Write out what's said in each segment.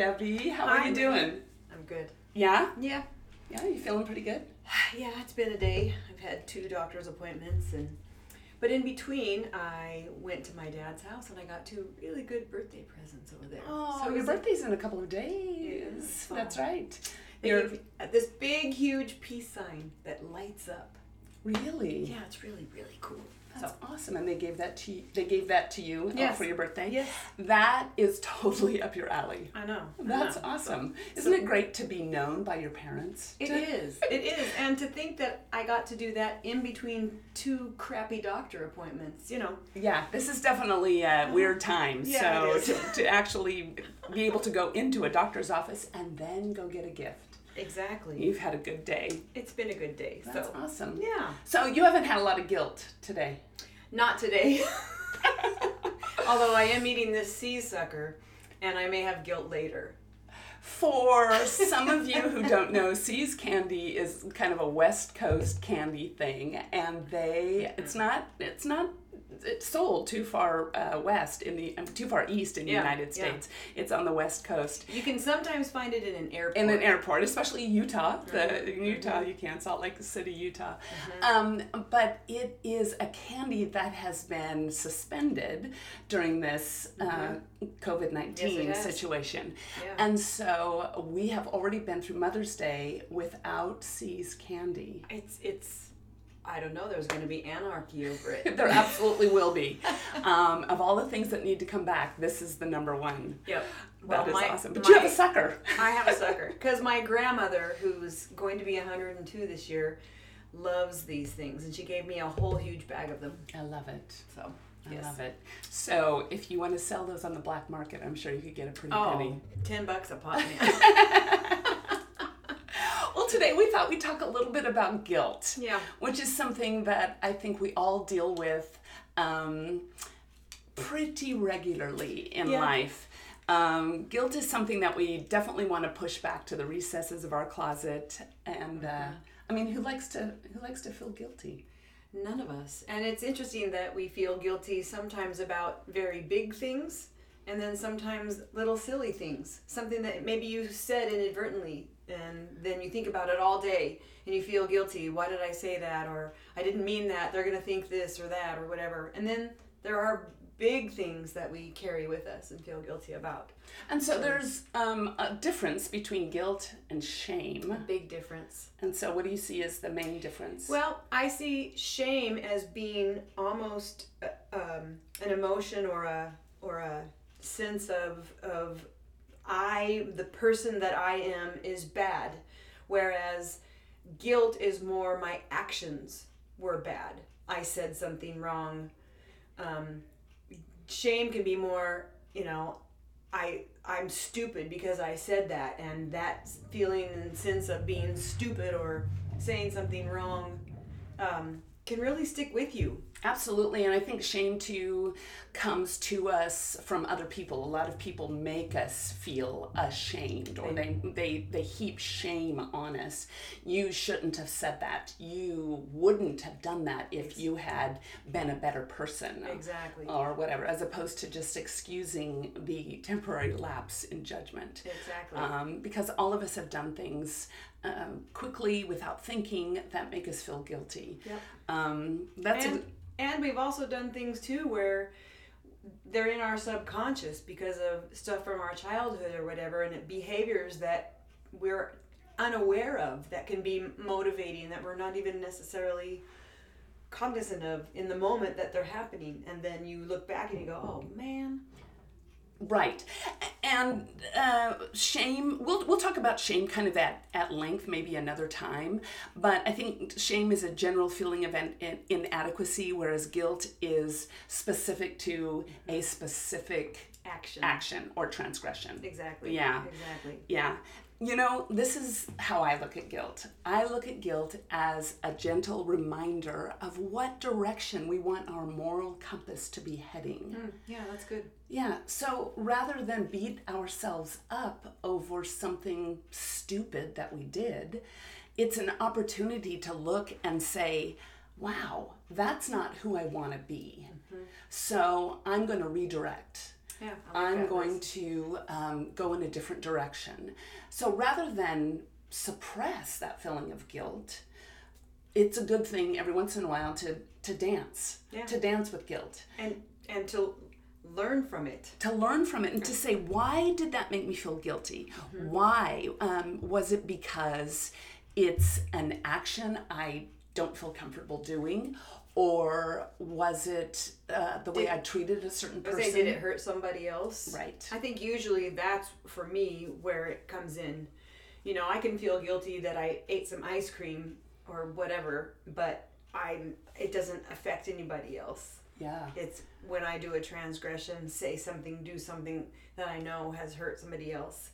Debbie. How are you doing? I'm good. Yeah? Yeah. Yeah, you feeling pretty good? Yeah, it's been a day. I've had two doctor's appointments and but in between I went to my dad's house and I got two really good birthday presents over there. Oh, So your birthday's in a couple of days. it's That's right. They You're- gave uh, this big huge peace sign that lights up. Really? Yeah, it's really really cool. That's awesome. And they gave that to you, they gave that to you uh, Yes. for your birthday. Yes. That is totally up your alley. I know. I That's know. awesome. So- Isn't it great to be known by your parents? It To- is. It is. And to think that I got to do that in between two crappy doctor appointments, you know. Yeah, this is definitely a weird time. Yeah, so to, to actually be able to go into a doctor's office and then go get a gift. Exactly. You've had a good day. It's been a good day. That's so awesome. yeah. So you haven't had a lot of guilt today. Not today. Although I am eating this See's sucker and I may have guilt later. For some of you who don't know, See's Candy is kind of a West Coast candy thing, and they it's not it's not it's sold too far uh, west in the um, too far east in the Yeah, United yeah. States. It's on the West Coast. You can sometimes find it in an airport. in an airport, especially Utah. The Mm-hmm. in Utah, you can Salt Lake City, Utah. Um, but it is a candy that has been suspended during this uh, COVID nineteen Mm-hmm. Yes, situation, Yeah. and so we have already been through Mother's Day without See's candy. It's it's I don't know. There's going to be anarchy over it. There absolutely will be. Um, of all the things that need to come back, this is the number one. Yep. That is my- awesome. But you have a sucker. I have a sucker because my grandmother, who's going to be 102 this year, loves these things, and she gave me a whole huge bag of them. I love it. So I yes. love it. So if you want to sell those on the black market, I'm sure you could get a pretty Oh, penny. 10 bucks a pop. today we thought we'd talk a little bit about guilt, yeah. which is something that I think we all deal with um, pretty regularly in Yeah. life. Um, guilt is something that we definitely want to push back to the recesses of our closet, and uh, I mean, who likes to who likes to feel guilty? None of us. And it's interesting that we feel guilty sometimes about very big things and then sometimes little silly things. Something that maybe you said inadvertently and then you think about it all day and you feel guilty. Why did I say that? Or I didn't mean that. They're going to think this or that or whatever. And then there are big things that we carry with us and feel guilty about. And so there's um, a difference between guilt and shame. Big difference. And so, what do you see as the main difference? Well, I see shame as being almost uh, um, an emotion or a or a sense of of I, the person that I am, is bad, whereas guilt is more my actions were bad. I said something wrong. Um, shame can be more, you know, I I'm stupid because I said that, and that feeling and sense of being stupid or saying something wrong um, can really stick with you. Absolutely, and I think shame too comes to us from other people. A lot of people make us feel ashamed, or they they they heap shame on us. You shouldn't have said that. You wouldn't have done that if you had been a better person, Exactly. or whatever, as opposed to just excusing the temporary lapse in judgment. Exactly. Um, because all of us have done things um, quickly without thinking that make us feel guilty. Yep. Um, that's a, and, and we've also done things too where they're in our subconscious because of stuff from our childhood or whatever and behaviors that we're unaware of that can be motivating that we're not even necessarily cognizant of in the moment that they're happening and then you look back and you go oh man Right, and uh, shame. We'll we'll talk about shame kind of at, at length, maybe another time. But I think shame is a general feeling of in, inadequacy, whereas guilt is specific to a specific Action. action or transgression. Exactly. Yeah. Exactly. Yeah. You know, this is how I look at guilt. I look at guilt as a gentle reminder of what direction we want our moral compass to be heading. Mm, yeah, that's good. Yeah, so rather than beat ourselves up over something stupid that we did, it's an opportunity to look and say, wow, that's not who I want to be. So I'm going to redirect. Yeah. Like I'm going to um, go in a different direction. So rather than suppress that feeling of guilt, it's a good thing every once in a while to, to dance, Yeah. to dance with guilt and and to learn from it. to learn from it and to say why did that make me feel guilty why um, was it because it's an action i don't feel comfortable doing or was it uh, the way Did- i treated a certain person saying, did it hurt somebody else? right I think usually that's for me where it comes in. You know, I can feel guilty that I ate some ice cream or whatever, but I it doesn't affect anybody else. yeah It's when I do a transgression, say something, do something that I know has hurt somebody else.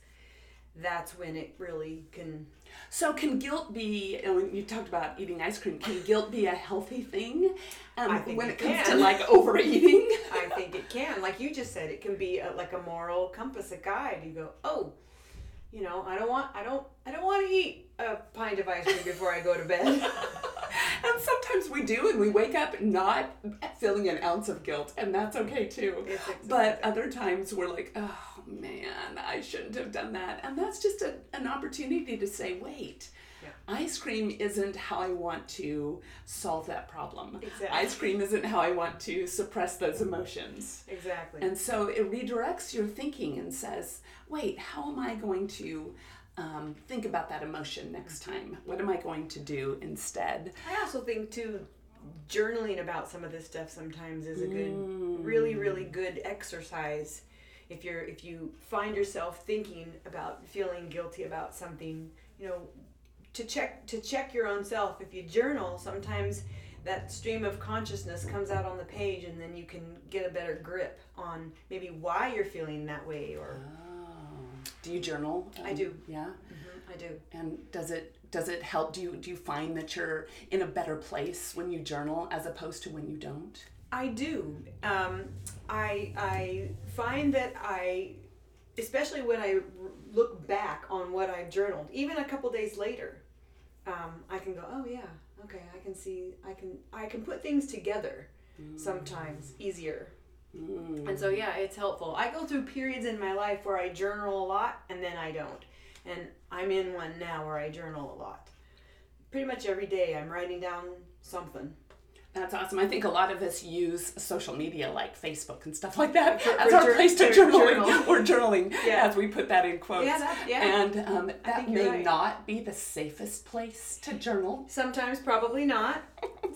That's when it really can. so can guilt be and when you talked about eating ice cream can guilt be a healthy thing um, I think when it it comes to like overeating I think it can, like you just said, it can be a, like a moral compass, a guide. You go, oh, you know, I don't want, I don't, I don't want to eat a pint of ice cream before I go to bed. And sometimes we do, and we wake up not feeling an ounce of guilt, and that's okay too. But other times we're like, oh man, I shouldn't have done that. And that's just a, an opportunity to say, wait, Yeah. ice cream isn't how I want to solve that problem. Exactly. Ice cream isn't how I want to suppress those emotions. exactly. And so it redirects your thinking and says, wait, how am I going to um, think about that emotion next mm-hmm. time? What am I going to do instead? I also think too, journaling about some of this stuff sometimes is a good, mm. really, really good exercise. If you're, if you find yourself thinking about feeling guilty about something, you know, to check to check your own self. If you journal, sometimes that stream of consciousness comes out on the page, and then you can get a better grip on maybe why you're feeling that way. Or Oh. Do you journal? I Um, do. Yeah. I do. And does it does it help? Do you do you find that you're in a better place when you journal as opposed to when you don't? I do. Um, I I find that I, especially when I look back on what I've journaled, even a couple days later, um, I can go, oh yeah, okay, I can see, I can I can put things together sometimes easier. Mm. And so yeah, it's helpful. I go through periods in my life where I journal a lot and then I don't. And I'm in one now where I journal a lot. Pretty much every day I'm writing down something. That's awesome. I think a lot of us use social media like Facebook and stuff like that as our place to journaling journal. or journaling, Yeah. as we put that in quotes. Yeah, that- yeah. And um, that may right. not be the safest place to journal Sometimes probably not.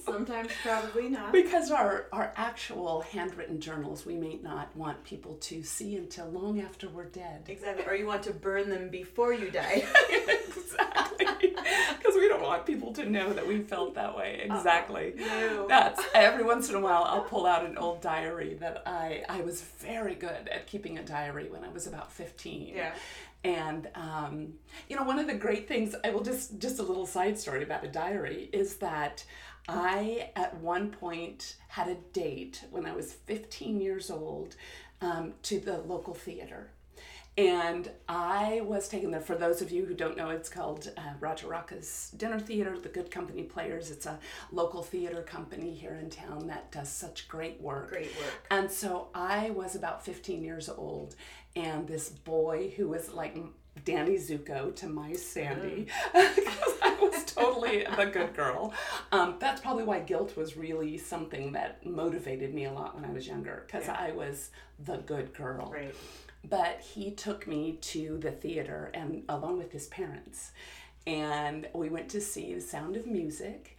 Sometimes probably not. because our our actual handwritten journals we may not want people to see until long after we're dead. Exactly. Or you want to burn them before you die. exactly. Because we don't want people to know that we felt that way. Exactly. no. That's every once in a while I'll pull out an old diary that I I was very good at keeping a diary when I was about 15. Yeah. And um, you know, one of the great things I will just just a little side story about a diary is that I at one point had a date when I was 15 years old um, to the local theater. And I was taken there. For those of you who don't know, it's called uh, Roger Rocka's Dinner Theater, the Good Company Players. It's a local theater company here in town that does such great work. Great work. And so I was about 15 years old, and this boy who was like Danny Zuko to my Sandy, because I was totally the good girl. Um, that's probably why guilt was really something that motivated me a lot when I was younger, because Yeah. I was the good girl Right. But he took me to the theater and along with his parents and we went to see the sound of music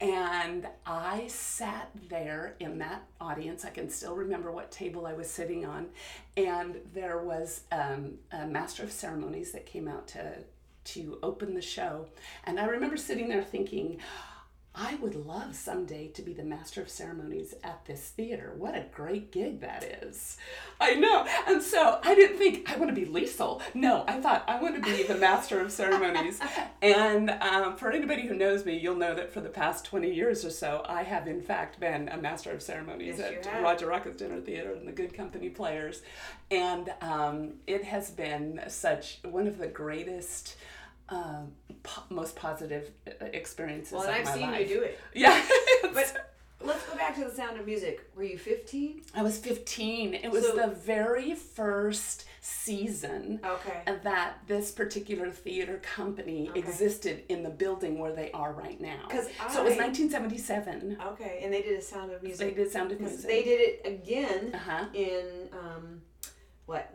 And I sat there in that audience. I can still remember what table I was sitting on. And there was um, a master of ceremonies that came out to, to open the show. And I remember sitting there thinking, I would love someday to be the master of ceremonies at this theater. What a great gig that is. I know. And so I didn't think I want to be Liesl. No, I thought I want to be the master of ceremonies. and um, for anybody who knows me, you'll know that for the past 20 years or so, I have in fact been a master of ceremonies Yes, at. Roger Rocka's Dinner Theater and the Good Company Players. And um, it has been such one of the greatest. Um, po- most positive uh, experiences Well, I've seen life. you do it. Yeah. But let's go back to the sound of music. Were you 15? I was 15. It was So- the very first season Okay. that this particular theater company Okay. existed in the building where they are right now. 'Cause so it was 1977. Okay, and they did a sound of Music. They did Sound of Music. They did it again Uh-huh. in um, what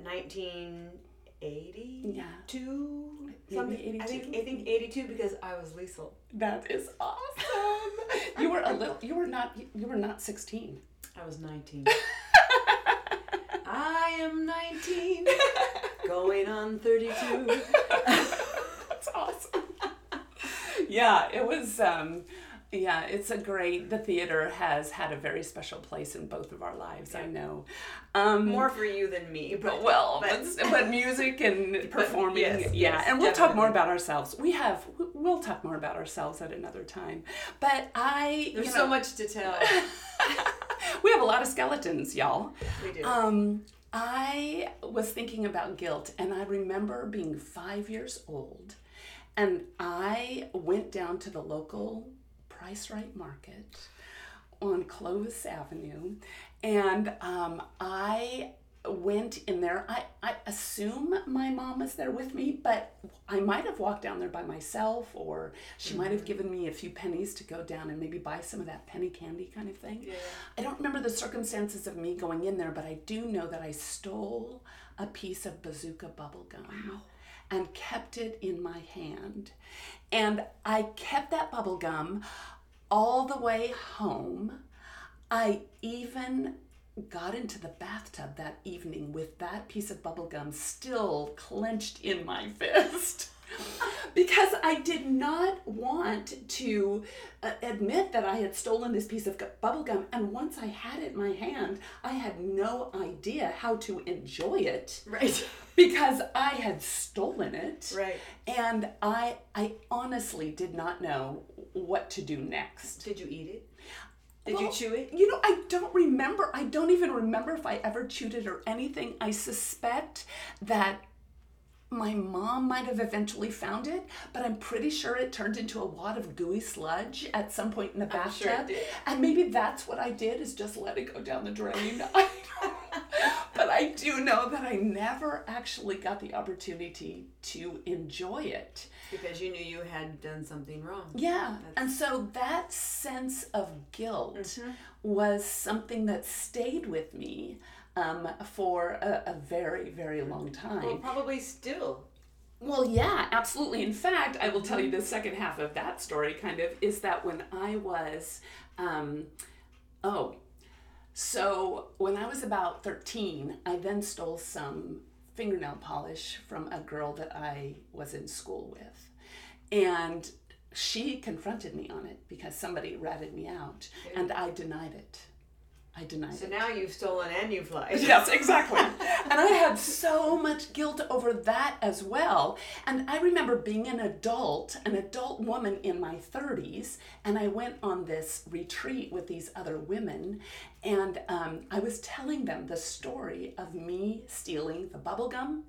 1982? Yeah. Something. Maybe I think 82? I think 82 because I was Liesl. That is awesome. you were a little you were not you were not 16. I was 19. I am 19, going on 32. That's awesome. yeah, it was. Um, yeah, it's a great. The theater has had a very special place in both of our lives. I know. Um, More for you than me, but well, but- but, but music and performing, yes, yeah, yes, and we'll talk more about ourselves. We have, we'll talk more about ourselves at another time. But I, there's you so much to tell. we have a lot of skeletons, y'all. We do. Um, I was thinking about guilt, and I remember being five years old, and I went down to the local Price Right Market on Clovis Avenue, and um, I went in there. I, I assume my mom was there with me, but I might have walked down there by myself, or she might have given me a few pennies to go down and maybe buy some of that penny candy kind of thing. I don't remember the circumstances of me going in there, but I do know that I stole a piece of bazooka bubble gum and kept it in my hand. And I kept that bubble gum all the way home. I even got into the bathtub that evening with that piece of bubble gum still clenched in my fist. because I did not want to uh, admit that I had stolen this piece of bubble gum. And once I had it in my hand, I had no idea how to enjoy it right. because I had stolen it. Right. And I I honestly did not know what to do next. Did you eat it? Did you chew it? You know, I don't remember. I don't even remember if I ever chewed it or anything. I suspect that my mom might have eventually found it, but I'm pretty sure it turned into a wad of gooey sludge at some point in the bathtub. sure. And maybe that's what I did is just let it go down the drain. But I do know that I never actually got the opportunity to enjoy it. Because you knew you had done something wrong. Yeah. And so that sense of guilt Mm-hmm. was something that stayed with me um, for a, a very, very long time. Well, probably still. Well, yeah, absolutely. In fact, I will tell you the second half of that story kind of is that when I was, um, oh, so when I was about 13, I then stole some fingernail polish from a girl that I was in school with. And she confronted me on it because somebody ratted me out, and I denied it. I denied So it. now you've stolen and you've lied. Yes, exactly. and I had so much guilt over that as well. And I remember being an adult, an adult woman in my 30s, and I went on this retreat with these other women, and um, I was telling them the story of me stealing the bubble gum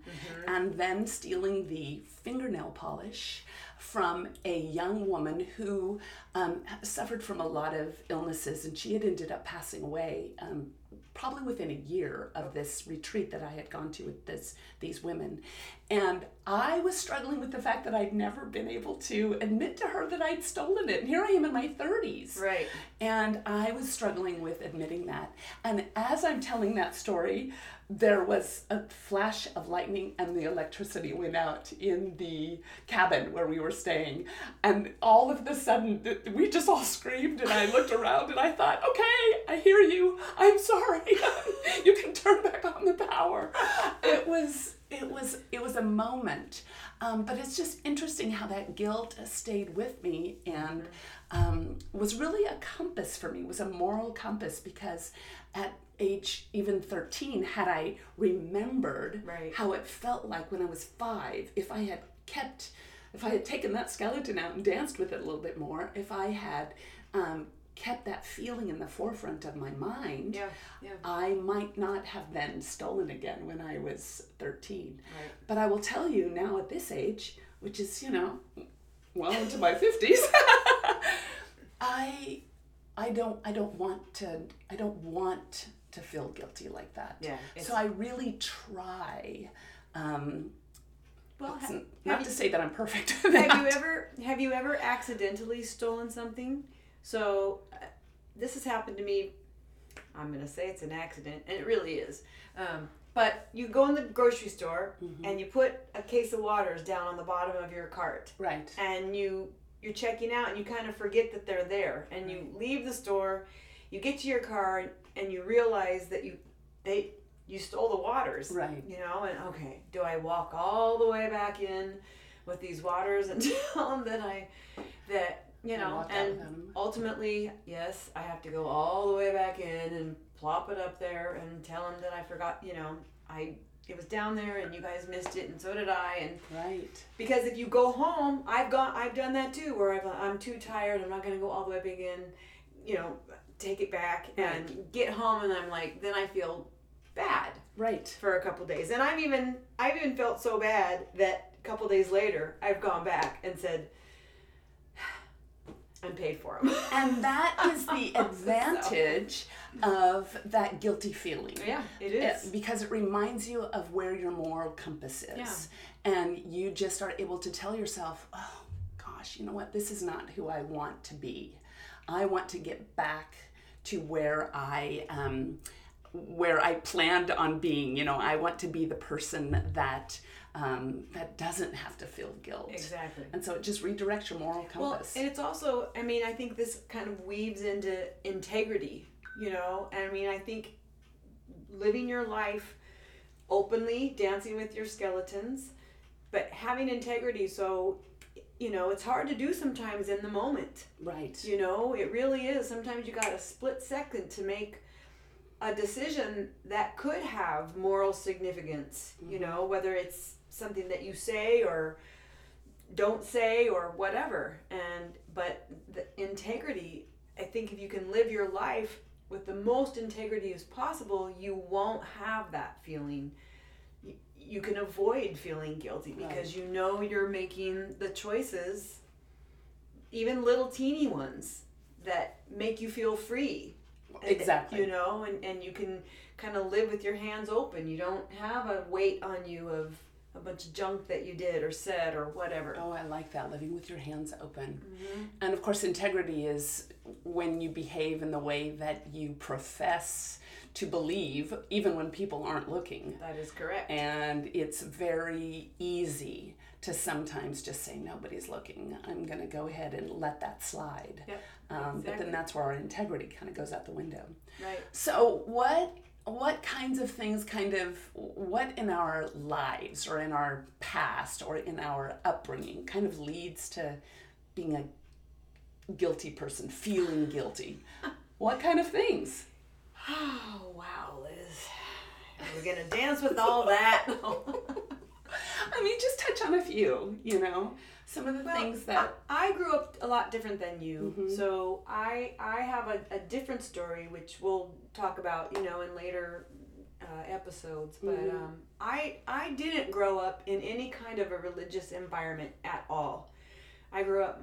and then stealing the fingernail polish from a young woman who um, suffered from a lot of illnesses and she had ended up passing away um, probably within a year of this retreat that I had gone to with this these women. And I was struggling with the fact that I'd never been able to admit to her that I'd stolen it. And here I am in my 30s. Right. And I was struggling with admitting that. And as I'm telling that story, there was a flash of lightning and the electricity went out in the cabin where we were staying. And all of a sudden, we just all screamed, and I looked around and I thought, okay, I hear you. I'm sorry. you can turn back on the power. It was, it was, it was a moment. Um, but it's just interesting how that guilt stayed with me and um, was really a compass for me, was a moral compass because at age even 13, had I remembered Right. how it felt like when I was five, if I had kept, if I had taken that skeleton out and danced with it a little bit more, if I had um, kept that feeling in the forefront of my mind, Yeah, yeah. I might not have been stolen again when I was 13. Right. But I will tell you now at this age, which is, you know, well into my 50s, I I don't I don't want to I don't want to feel guilty like that. Yeah, So I really try um Well, ha- not have to you- say that I'm perfect. have you ever have you ever accidentally stolen something? So uh, this has happened to me. I'm gonna say it's an accident, and it really is. Um, but you go in the grocery store and you put a case of waters down on the bottom of your cart, Right. and you you're checking out and you kind of forget that they're there, and you leave the store. You get to your car and you realize that you they you stole the waters Right. you know and okay do i walk all the way back in with these waters and tell them that i that you know and ultimately yes i have to go all the way back in and plop it up there and tell them that i forgot you know i it was down there and you guys missed it and so did i and Right. because if you go home i've gone i've done that too where I've, i'm too tired i'm not going to go all the way back in you know take it back and get home and i'm like then i feel bad Right. for a couple days. And I've even I've even felt so bad that a couple days later I've gone back and said I'm paid for them. And that is the advantage of that guilty feeling. yeah, it It- is. because it reminds you of where your moral compass is. And you just are able to tell yourself, oh gosh, you know what? This is not who I want to be. I want to get back to where I um, where I planned on being. You know, I want to be the person that um, that doesn't have to feel guilt. Exactly. And so it just redirects your moral compass. Well, and it's also I mean I think this kind of weaves into integrity, you know. And I mean I think living your life openly, dancing with your skeletons, but having integrity so you know, it's hard to do sometimes in the moment. right. You know, it really is. Sometimes you got a split second to make a decision that could have moral significance, you know, whether it's something that you say or don't say or whatever. And but the integrity, I think if you can live your life with the most integrity as possible, you won't have that feeling. You, you can avoid feeling guilty because you know you're making the choices even little teeny ones that make you feel free. Exactly. You know, and, and you can kind of live with your hands open. You don't have a weight on you of a bunch of junk that you did or said or whatever. Oh, I like that. Living with your hands open. And of course, integrity is when you behave in the way that you profess to believe, even when people aren't looking. That is correct. And it's very easy to sometimes just say, nobody's looking. I'm going to go ahead and let that slide. Yep, Um, But then that's where our integrity kind of goes out the window. right. So what what kinds of things kind of what in our lives or in our past or in our upbringing kind of leads to being a guilty person, feeling guilty? What kind of things? Oh, wow, Liz. We're going to dance with all that. I mean, just touch on a few, you know, some of the Well, things that I, I grew up a lot different than you, Mhm. so I I have a, a different story which we'll talk about, you know, in later uh, episodes. But Mhm. um, I I didn't grow up in any kind of a religious environment at all. I grew up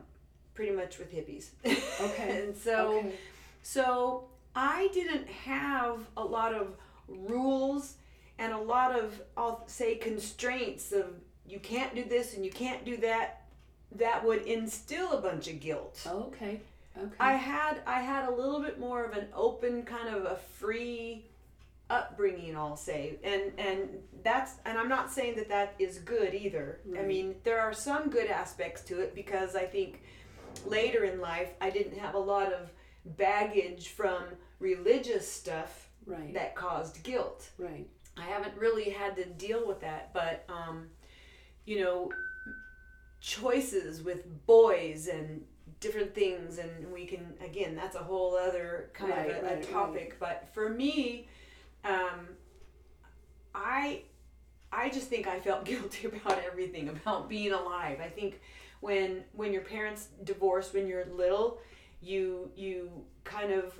pretty much with hippies. Okay. and so okay. so I didn't have a lot of rules and a lot of I'll say constraints of you can't do this and you can't do that that would instill a bunch of guilt. Okay. Okay. I had I had a little bit more of an open kind of a free upbringing i'll say and and that's and i'm not saying that that is good either i mean there are some good aspects to it because i think later in life i didn't have a lot of baggage from religious stuff Right. that caused guilt right. I haven't really had to deal with that, but um, you know, choices with boys and different things, and we can again, that's a whole other kind Right, of a, right, a right. topic. But for me, um, I I just think I felt guilty about everything about being alive. I think when when your parents divorce when you're little, you you kind of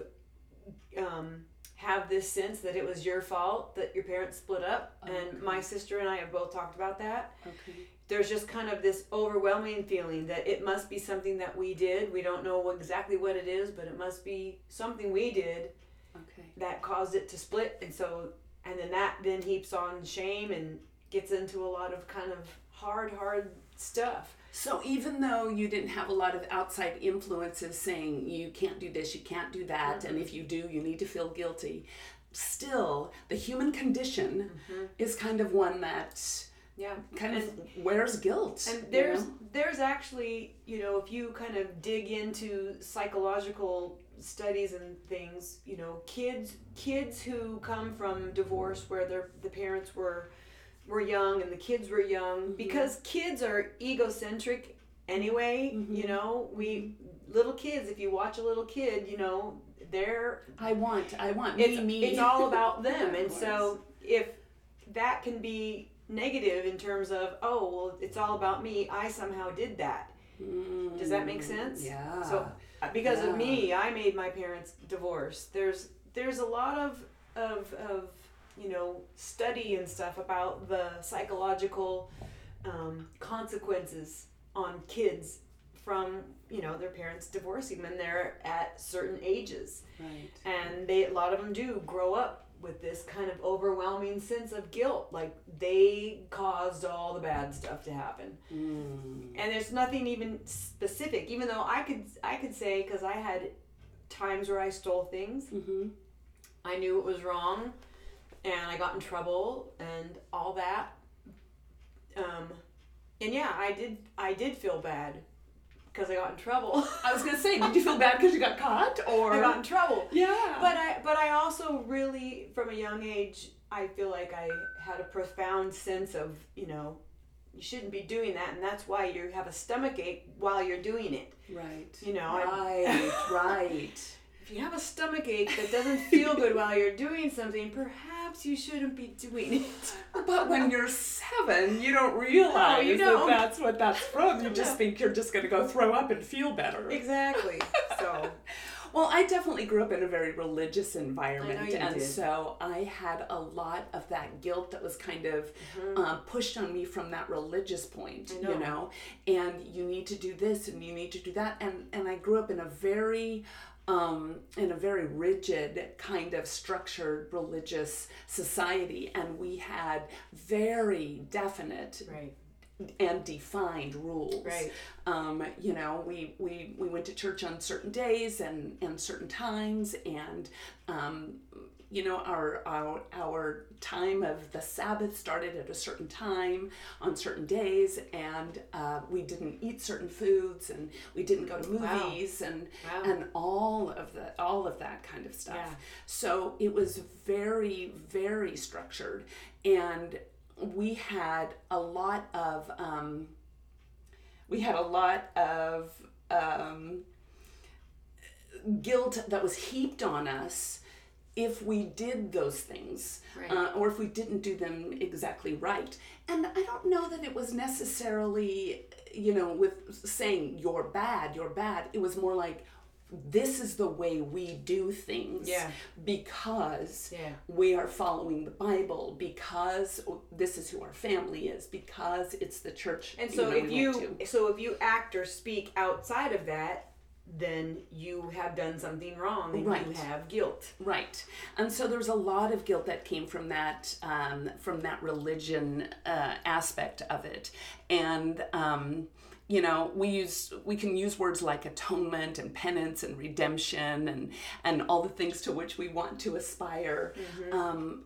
um, have this sense that it was your fault that your parents split up. And my sister and I have both talked about that. Okay. There's just kind of this overwhelming feeling that it must be something that we did. We don't know exactly what it is, but it must be something we did Okay. that caused it to split. And so, and then that then heaps on shame and gets into a lot of kind of hard, hard stuff. So even though you didn't have a lot of outside influences saying you can't do this, you can't do that, and mm-hmm. if you do, you need to feel guilty, still the human condition mm-hmm. is kind of one that Yeah. kind of wears guilt. And you there's know? there's actually you know if you kind of dig into psychological studies and things you know kids kids who come from divorce where their the parents were were young and the kids were young mm-hmm. because kids are egocentric anyway mm-hmm. you know we little kids if you watch a little kid you know they're I want, I want it's, me, me. it's all about them and so if that can be negative in terms of oh well it's all about me i somehow did that does that make sense Mm, Yeah. so uh, because Yeah. of me i made my parents divorce there's there's a lot of of of you know study and stuff about the psychological um, consequences on kids from you know their parents divorcing when they're at certain ages right. and they a lot of them do grow up with this kind of overwhelming sense of guilt. Like they caused all the bad stuff to happen. Mm. and there's nothing even specific even though i could i could say because i had times where i stole things. Hmm i knew it was wrong and i got in trouble and all that. Um and yeah i did i did feel bad because i got in trouble I was gonna say, did you feel bad because you got caught, or i got in trouble yeah? but I but I also really from a young age I feel like I had a profound sense of you know you shouldn't be doing that and that's why you have a stomach ache while you're doing it right. you know I- Right. right. If you have a stomach ache that doesn't feel good while you're doing something perhaps you shouldn't be doing it But when you're seven, you don't realize you that don't. that's what that's from. You just No. think you're just going to go throw up and feel better. exactly so Well, I definitely grew up in a very religious environment, and did. so I had a lot of that guilt that was kind of um, pushed on me from that religious point, Mm-hmm. You know. know. And you need to do this, and you need to do that, and and I grew up in a very um, in a very rigid kind of structured religious society, and we had very definite right and defined rules. Right. Um, you know, we, we, we went to church on certain days and, and certain times, and um, you know, our, our our time of the Sabbath started at a certain time on certain days, and uh, we didn't eat certain foods, and we didn't go to Wow. movies, and Wow. and all of the all of that kind of stuff. Yeah. So it was very very structured, and we had a lot of um, we had a lot of um, guilt that was heaped on us if we did those things Right. uh, or if we didn't do them exactly right and i don't know that it was necessarily you know with saying you're bad you're bad it was more like this is the way we do things Yeah. because Yeah. we are following the bible because this is who our family is because it's the church And so know, if you so if you act or speak outside of that, then you have done something wrong and you have guilt. Right, and so there's a lot of guilt that came from that um, from that religion uh, aspect of it, and um, you know we use we can use words like atonement and penance and redemption and and all the things to which we want to aspire Mm-hmm. um,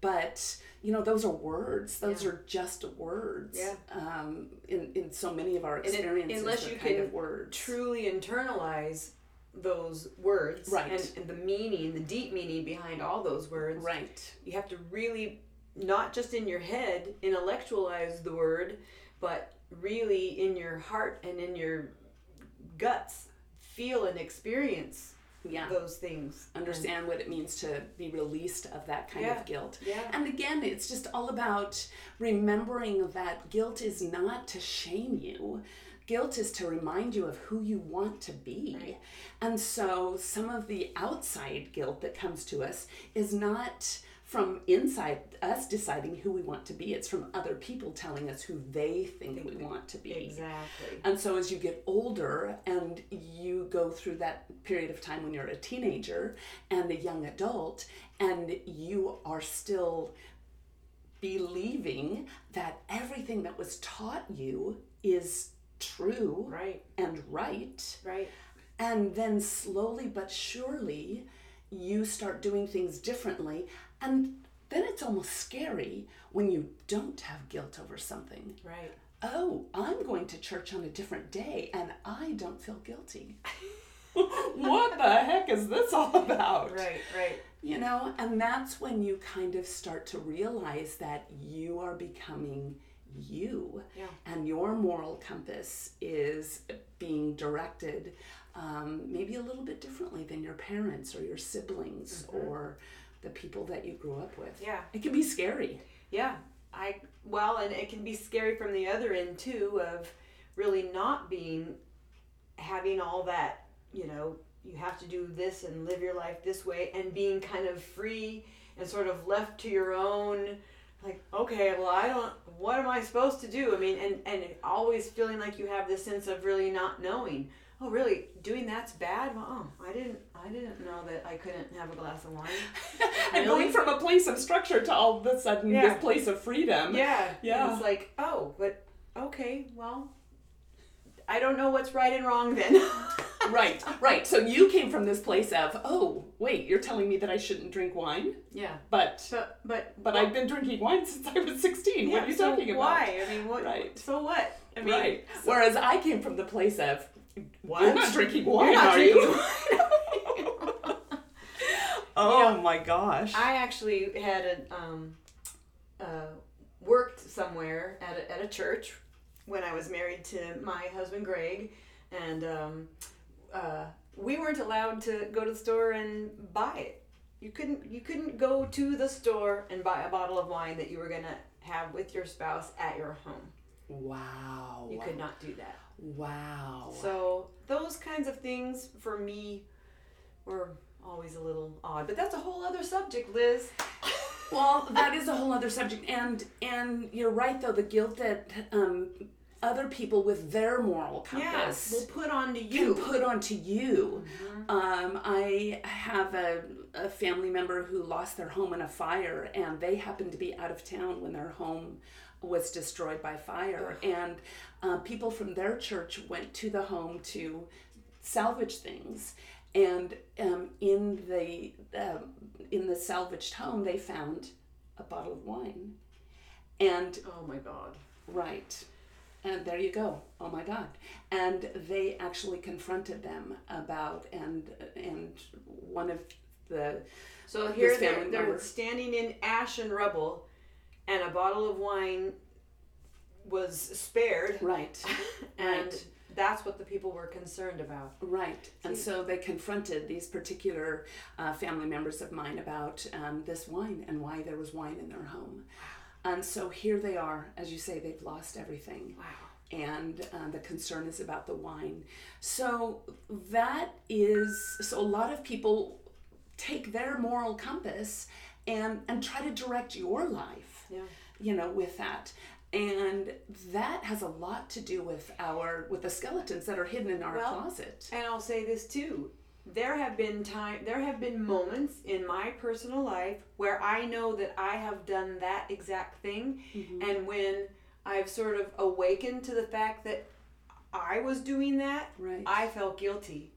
but you know those are words those are just words Yeah. um, in, in so many of our experiences unless they're you kind can truly internalize those words Right. and, and the meaning, the deep meaning behind all those words. right You have to really, not just in your head, intellectualize the word, but really in your heart and in your guts, feel and experience yeah those things. understand what it means to be released of that kind Yeah. of guilt. Yeah. And again, it's just all about remembering that guilt is not to shame you. Guilt is to remind you of who you want to be. Right. And so some of the outside guilt that comes to us is not from inside us deciding who we want to be. It's from other people telling us who they think we want to be. Exactly. And so as you get older and you go through that period of time when you're a teenager and a young adult and you are still believing that everything that was taught you is true Right, and right right. and then slowly but surely you start doing things differently and then it's almost scary when you don't have guilt over something Right. oh, I'm going to church on a different day and I don't feel guilty. what the heck is this all about? Right, right. You know, and that's when you kind of start to realize that you are becoming you Yeah. and your moral compass is being directed um, maybe a little bit differently than your parents or your siblings or the people that you grew up with. Yeah. It can be scary. Yeah, I well, and it can be scary from the other end too of really not being having all that, you know, you have to do this and live your life this way and being kind of free and sort of left to your own like okay well i don't what am i supposed to do i mean and and always feeling like you have this sense of really not knowing oh really doing that's bad well oh i didn't i didn't know that i couldn't have a glass of wine and Really? going from a place of structure to all of a sudden Yeah. this place of freedom. Yeah. Yeah. And it's like, oh, but okay, well, I don't know what's right and wrong then. Right, right. So you came from this place of, oh, wait, you're telling me that I shouldn't drink wine? yeah. But But but but I've been drinking wine since I was 16. what are you so talking about? Why? I mean, what? Right. So what? I mean, right. Whereas I came from the place of, What? you're not drinking wine, not are drinking you? oh my gosh. I actually had a um, uh, worked somewhere at a, at a church when I was married to my husband Greg, and um, uh, we weren't allowed to go to the store and buy it. You couldn't you couldn't go to the store and buy a bottle of wine that you were gonna have with your spouse at your home. wow. You could not do that. Wow. So those kinds of things for me were always a little odd. But that's a whole other subject, Liz. Well, that is a whole other subject, and and you're right though. The guilt that um, other people with their moral compass Yes, will put on to can you. put onto you. Um, I have a, a family member who lost their home in a fire, and they happened to be out of town when their home was destroyed by fire. And uh, people from their church went to the home to salvage things. And um, in the um in the salvaged home, they found a bottle of wine. And Oh my god. Right. And there you go. Oh my God. And they actually confronted them about and and one of the So here they're, they're standing in ash and rubble, and a bottle of wine was spared, right and Right. that's what the people were concerned about. right and so they confronted these particular uh, family members of mine about um, this wine and why there was wine in their home and so here they are as you say they've lost everything Wow. and uh, the concern is about the wine. So that is so a lot of people take their moral compass and and try to direct your life, Yeah. you know, with that. And that has a lot to do with our with the skeletons that are hidden in our Well, closet. And I'll say this too. There have been time there have been moments in my personal life where I know that I have done that exact thing mm-hmm. and when I've sort of awakened to the fact that I was doing that, Right. I felt guilty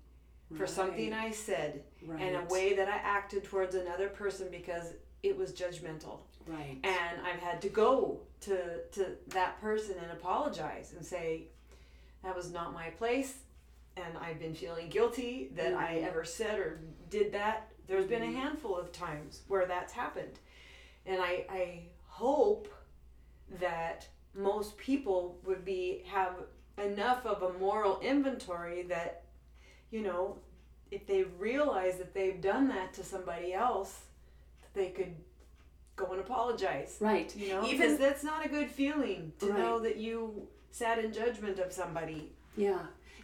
for something I said right. and a way that I acted towards another person because it was judgmental. Right. And I've had to go to to that person and apologize and say that was not my place and I've been feeling guilty that I Mhm. ever said or did that. There's been a Mhm. handful of times where that's happened. And I I hope that most people would be have enough of a moral inventory that you know if they realize that they've done that to somebody else that they could go and apologize right. you know Even- because that's not a good feeling to Right. know that you sat in judgment of somebody Yeah.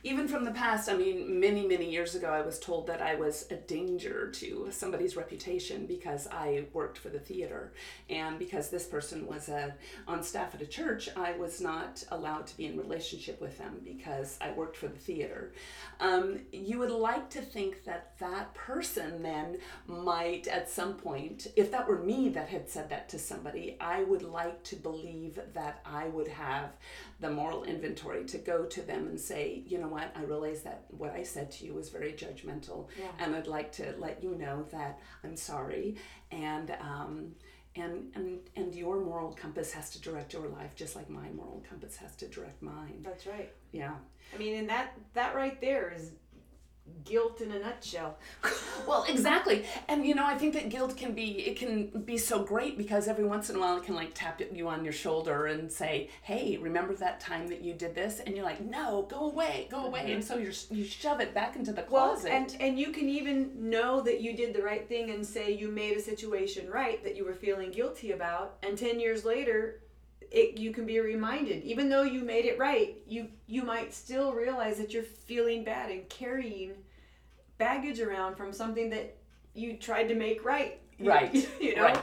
Even from the past, I mean, many, many years ago, I was told that I was a danger to somebody's reputation because I worked for the theater. And because this person was a, on staff at a church, I was not allowed to be in relationship with them because I worked for the theater. Um, you would like to think that that person then might, at some point, if that were me that had said that to somebody, I would like to believe that I would have the moral inventory to go to them and say, you know what, I realize that what I said to you was very judgmental, Yeah. and I'd like to let you know that I'm sorry, and um, and and and your moral compass has to direct your life just like my moral compass has to direct mine. that's right Yeah. i mean and that that right there is guilt in a nutshell Well, exactly. And you know, I think that guilt can be it can be so great because every once in a while it can like tap you on your shoulder and say, "Hey, remember that time that you did this?" And you're like, "No, go away, go away." And mm-hmm. so you you shove it back into the closet. well closet. and and you can even know that you did the right thing and say you made a situation right that you were feeling guilty about and 10 years later it, you can be reminded even though you made it right you you might still realize that you're feeling bad and carrying baggage around from something that you tried to make right You- right. you know Right.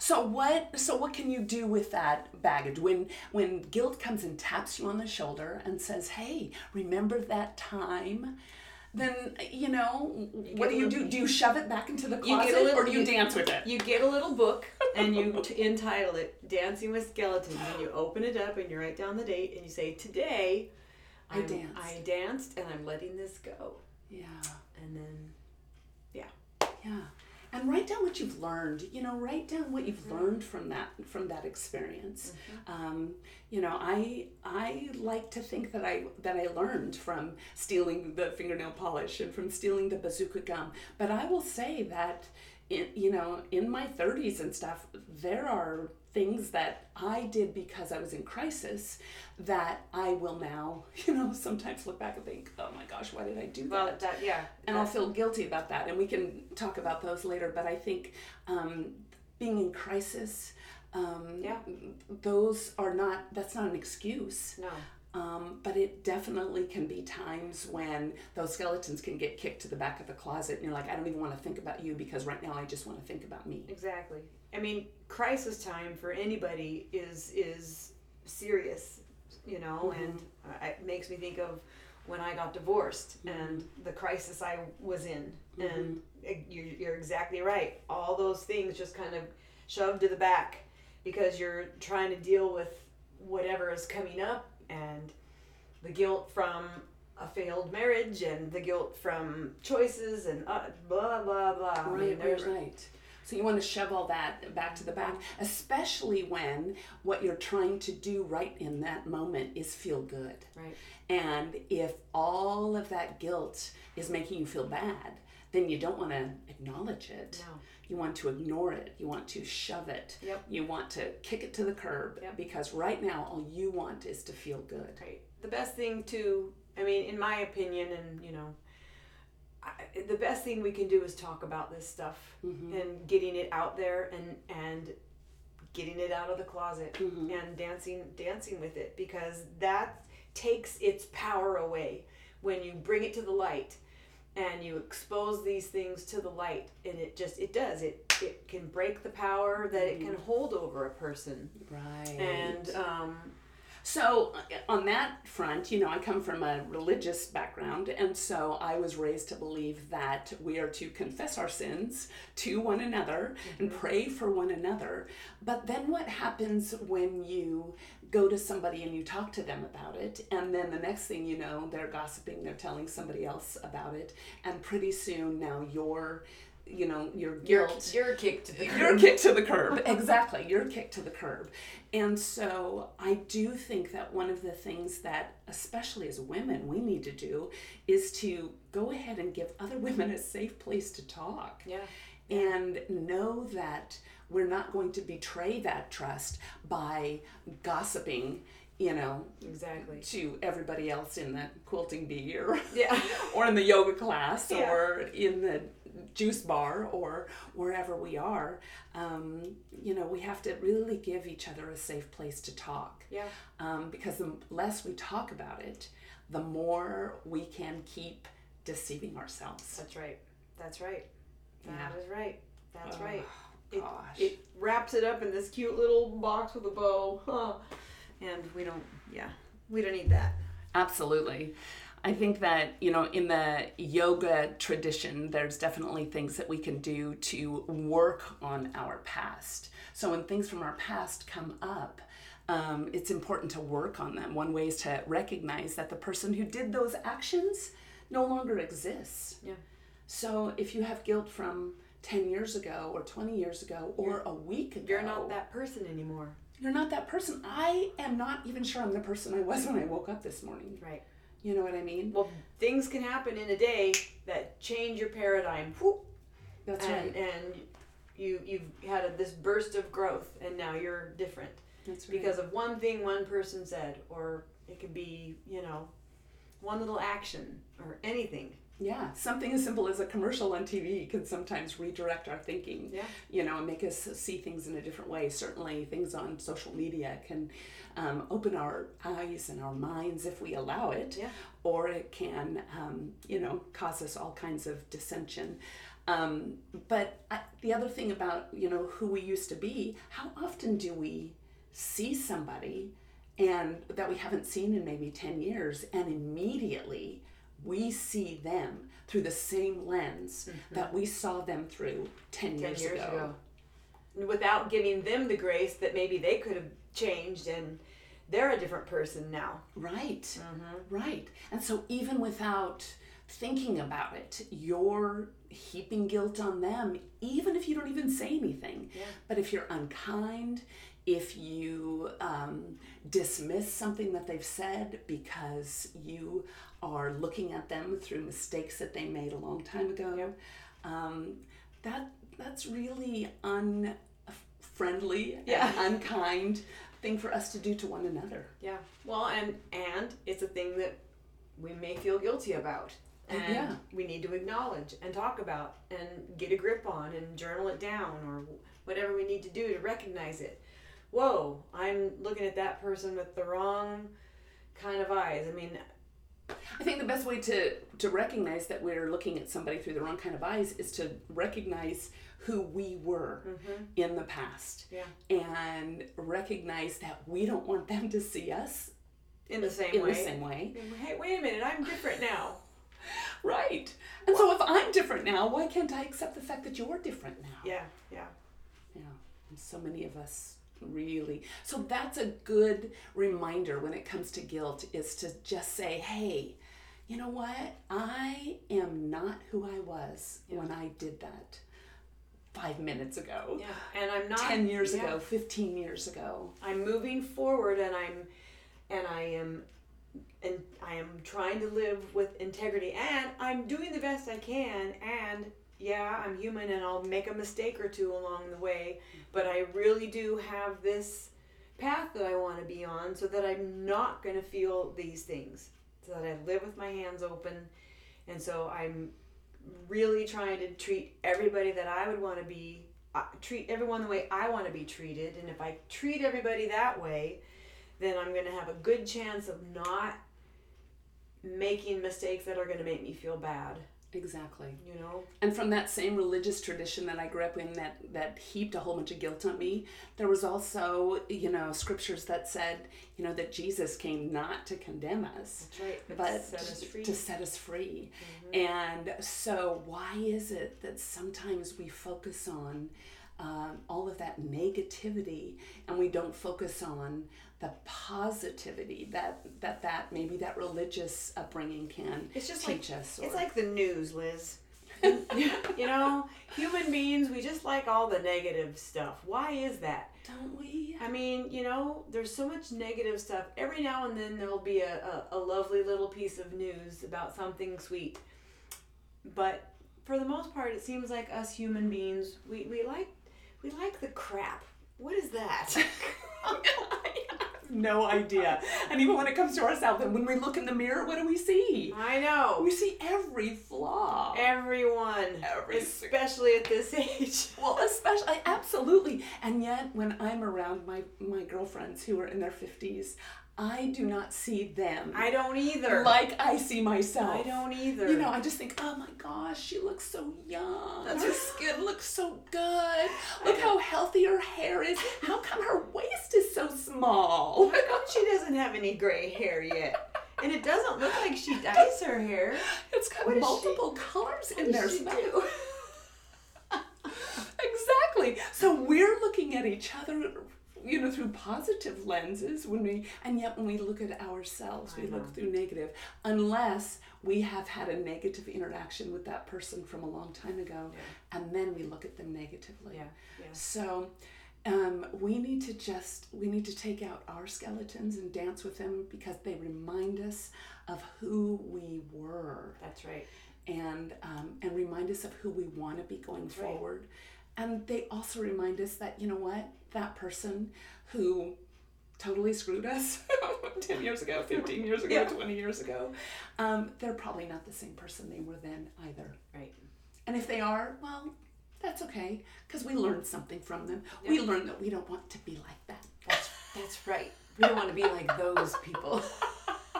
So what so what can you do with that baggage when when guilt comes and taps you on the shoulder and says, "Hey, remember that time?" Then you know what do you do? Do you shove it back into the You closet, little- or do you you- dance with it? You get a little book and you t- entitle it "Dancing with Skeletons," and you open it up and you write down the date and you say, "Today, I I'm- danced." I danced, and I'm letting this go." Yeah. And then, yeah. Yeah. And write down what you've learned. You know, write down what you've learned from that from that experience. Um, you know, I I like to think that I that I learned from stealing the fingernail polish and from stealing the bazooka gum. But I will say that in you know in my 30s and stuff, there are things that I did because I was in crisis that I will now, you know, sometimes look back and think, oh my gosh, why did I do well, that? that yeah, and I'll feel guilty about that. And we can talk about those later. But I think um, being in crisis, um, Yeah. those are not. That's not an excuse. no, Um, but it definitely can be times when those skeletons can get kicked to the back of the closet, and you're like, I don't even want to think about you because right now I just want to think about me. exactly. I mean, crisis time for anybody is is serious, you know, and uh, it makes me think of when I got divorced and the crisis I was in. And uh, you're, you're exactly right. All those things just kind of shoved to the back because you're trying to deal with whatever is coming up and the guilt from a failed marriage and the guilt from choices and uh, blah blah blah. I mean, Right, right, there's- right. So you want to shove all that back to the back, especially when what you're trying to do right in that moment is feel good. Right. And if all of that guilt is making you feel bad, then you don't want to acknowledge it. No. You want to ignore it. You want to shove it. Yep. You want to kick it to the curb Yep. because right now all you want is to feel good. Right. The best thing to, I mean, in my opinion, and you know, I, the best thing we can do is talk about this stuff mm-hmm. and getting it out there and and getting it out of the closet mm-hmm. and dancing dancing with it because that takes its power away when you bring it to the light and you expose these things to the light and it just it does it it can break the power that it mm-hmm. can hold over a person. Right. and um So, uh, on that front, you know, I come from a religious background, and so I was raised to believe that we are to confess our sins to one another and pray for one another. But then what happens when you go to somebody and you talk to them about it, and then the next thing you know, they're gossiping, they're telling somebody else about it, and pretty soon now you're you know your guilt You're, you're kicked to the you're kicked to the curb exactly you're kicked to the curb and so i do think that one of the things that especially as women we need to do is to go ahead and give other women a safe place to talk Yeah. and know that we're not going to betray that trust by gossiping you know Exactly. to everybody else in the quilting bee or Yeah. or in the yoga class Yeah. or in the juice bar or wherever we are um, you know we have to really give each other a safe place to talk Yeah. um, because the less we talk about it the more we can keep deceiving ourselves That's right. That's right. That Yeah. is right. That's Oh, right. It, gosh. it wraps it up in this cute little box with a bow. Huh. And we don't, yeah, we don't need that. Absolutely. I think that, you know, in the yoga tradition, there's definitely things that we can do to work on our past. So when things from our past come up, um, it's important to work on them. One way is to recognize that the person who did those actions no longer exists. Yeah. So if you have guilt from 10 years ago or 20 years ago or a week ago, You're not that person anymore. you're not that person. I am not even sure I'm the person I was when I woke up this morning. Right. You know what I mean? Well, things can happen in a day that change your paradigm. Whoop, That's and, right. and you you've had a, this burst of growth, and now you're different That's right. because of one thing one person said, or it could be you know, one little action or anything. Yeah, something as simple as a commercial on TV can sometimes redirect our thinking. Yeah. You know, and make us see things in a different way. Certainly, things on social media can um, open our eyes and our minds if we allow it. Yeah. Or it can, um, you know, cause us all kinds of dissension. Um, but I, the other thing about you know who we used to be, how often do we see somebody and that we haven't seen in maybe 10 years and immediately we see them through the same lens that we saw them through 10, Ten years, years ago. ago. Without giving them the grace that maybe they could have changed and they're a different person now. Right, Mm-hmm. right. And so, even without thinking about it, you're heaping guilt on them, even if you don't even say anything. Yeah. But if you're unkind, if you um, dismiss something that they've said because you are looking at them through mistakes that they made a long time ago, um, that that's really unfriendly Yeah. and unkind thing for us to do to one another. Yeah. Well, and and it's a thing that we may feel guilty about. And Yeah. we need to acknowledge and talk about and get a grip on and journal it down or whatever we need to do to recognize it. Whoa, I'm looking at that person with the wrong kind of eyes. I mean, I think the best way to, to recognize that we're looking at somebody through the wrong kind of eyes is to recognize who we were mm-hmm. in the past yeah, and recognize that we don't want them to see us in the same in way. the same way. Hey, wait a minute, I'm different now. Right. And so if I'm different now, why can't I accept the fact that you're different now? Yeah, yeah. Yeah. And so many of us really. So that's a good reminder when it comes to guilt is to just say, hey, you know what? I am not who I was when I did that five minutes ago, Yeah, and I'm not 10 years yeah. ago, 15 years ago. I'm moving forward and I'm and I am and I am trying to live with integrity and I'm doing the best I can and yeah, I'm human and I'll make a mistake or two along the way, but I really do have this path that I want to be on so that I'm not going to feel these things. So that I live with my hands open and so I'm really trying to treat everybody that I would want to be uh, treat everyone the way I want to be treated and if I treat everybody that way then I'm going to have a good chance of not making mistakes that are going to make me feel bad Exactly. You know. And from that same religious tradition that I grew up in that that heaped a whole bunch of guilt on me, there was also, you know, scriptures that said, you know, that Jesus came not to condemn us, right. But, but set us to- free. to set us free. And so, why is it that sometimes we focus on um, all of that negativity and we don't focus on the positivity that that that maybe that religious upbringing can It's just like teach us? it's like the news, Liz. you know, human beings, we just like all the negative stuff. Why is that? don't we? I mean, you know, there's so much negative stuff. Every now and then there'll be a, a, a lovely little piece of news about something sweet. But for the most part, it seems like us human beings, we, we like we like the crap. What is that? no idea. And even when it comes to ourselves, and when we look in the mirror, what do we see? I know. We see every flaw. Everyone, Every especially at this age. Well, especially absolutely. And yet, when I'm around my my girlfriends who are in their fifties, I do not see them I don't either. like I see myself. I don't either. You know, I just think, oh my gosh, she looks so young. Her skin looks so good. Look how healthy her hair is. How come her waist is so small? How come she doesn't have any gray hair yet? And it doesn't look like she dyes her hair. It's got What multiple colors in there. she do? exactly. So we're looking at each other, you know, through positive lenses when we, and yet when we look at ourselves, we I look through negative, unless we have had a negative interaction with that person from a long time ago, and then we look at them negatively. Yeah, yeah. So. Um, we need to just we need to take out our skeletons and dance with them because they remind us of who we were That's right. and um, and remind us of who we want to be going right. forward. And they also remind us that you know what that person who totally screwed us 10 years ago 15 years ago Yeah. 20 years ago um, they're probably not the same person they were then either Right. and if they are well that's okay because we learned something from them we learned that we don't want to be like that That's that's right. We don't want to be like those people.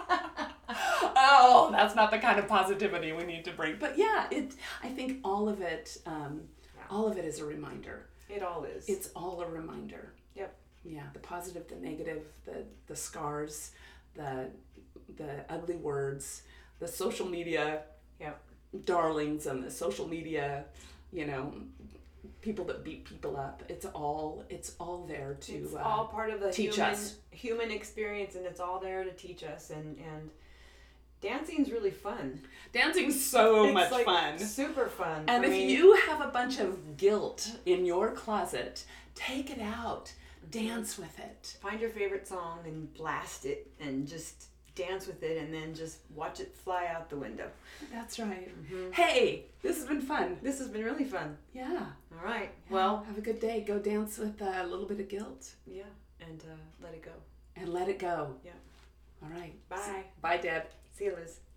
oh, that's not the kind of positivity we need to bring. But yeah, it. I think all of it, um, all of it is a reminder. It all is. It's all a reminder. Yep. Yeah, the positive, the negative, the the scars, the the ugly words, the social media Yep. darlings and the social media, you know, people that beat people up. It's all it's all there to It's uh, all part of the teach human us. human experience, and it's all there to teach us. And and dancing's really fun. dancing's so It's, much like, fun. Super fun. And if mean, you have a bunch of guilt in your closet, take it out, dance with it. find your favorite song and blast it, and just dance with it, and then just watch it fly out the window. That's right. Hey, this has been fun. This has been really fun. Yeah. All right. Well, Well, have a good day. Go dance with uh, a little bit of guilt yeah, and uh, let it go. and let it go. Yeah. All right. Bye. Bye, Deb. See you, Liz.